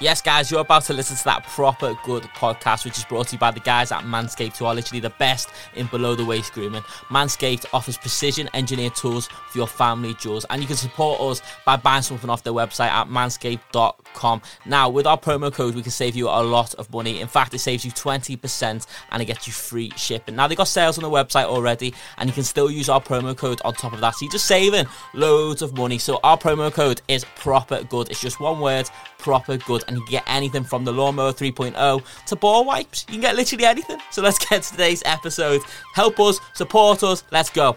Yes, guys, you're about to listen to that proper good podcast, which is brought to you by the guys at Manscaped, who are literally the best in below the waist grooming. Manscaped offers precision engineered tools for your family jewels, and you can support us by buying something off their website at manscaped.com. Now, with our promo code, we can save you a lot of money. In fact, it saves you 20% and it gets you free shipping. Now, they've got sales on the website already, and you can still use our promo code on top of that. So you're just saving loads of money. So our promo code is proper good. It's just one word, proper good and you can get anything from the lawnmower 3.0 to ball wipes. You can get literally anything. So let's get to today's episode. Help us, support us, let's go.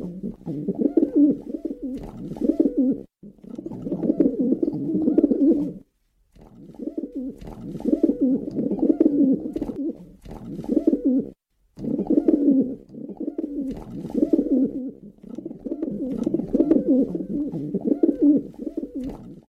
Thank you.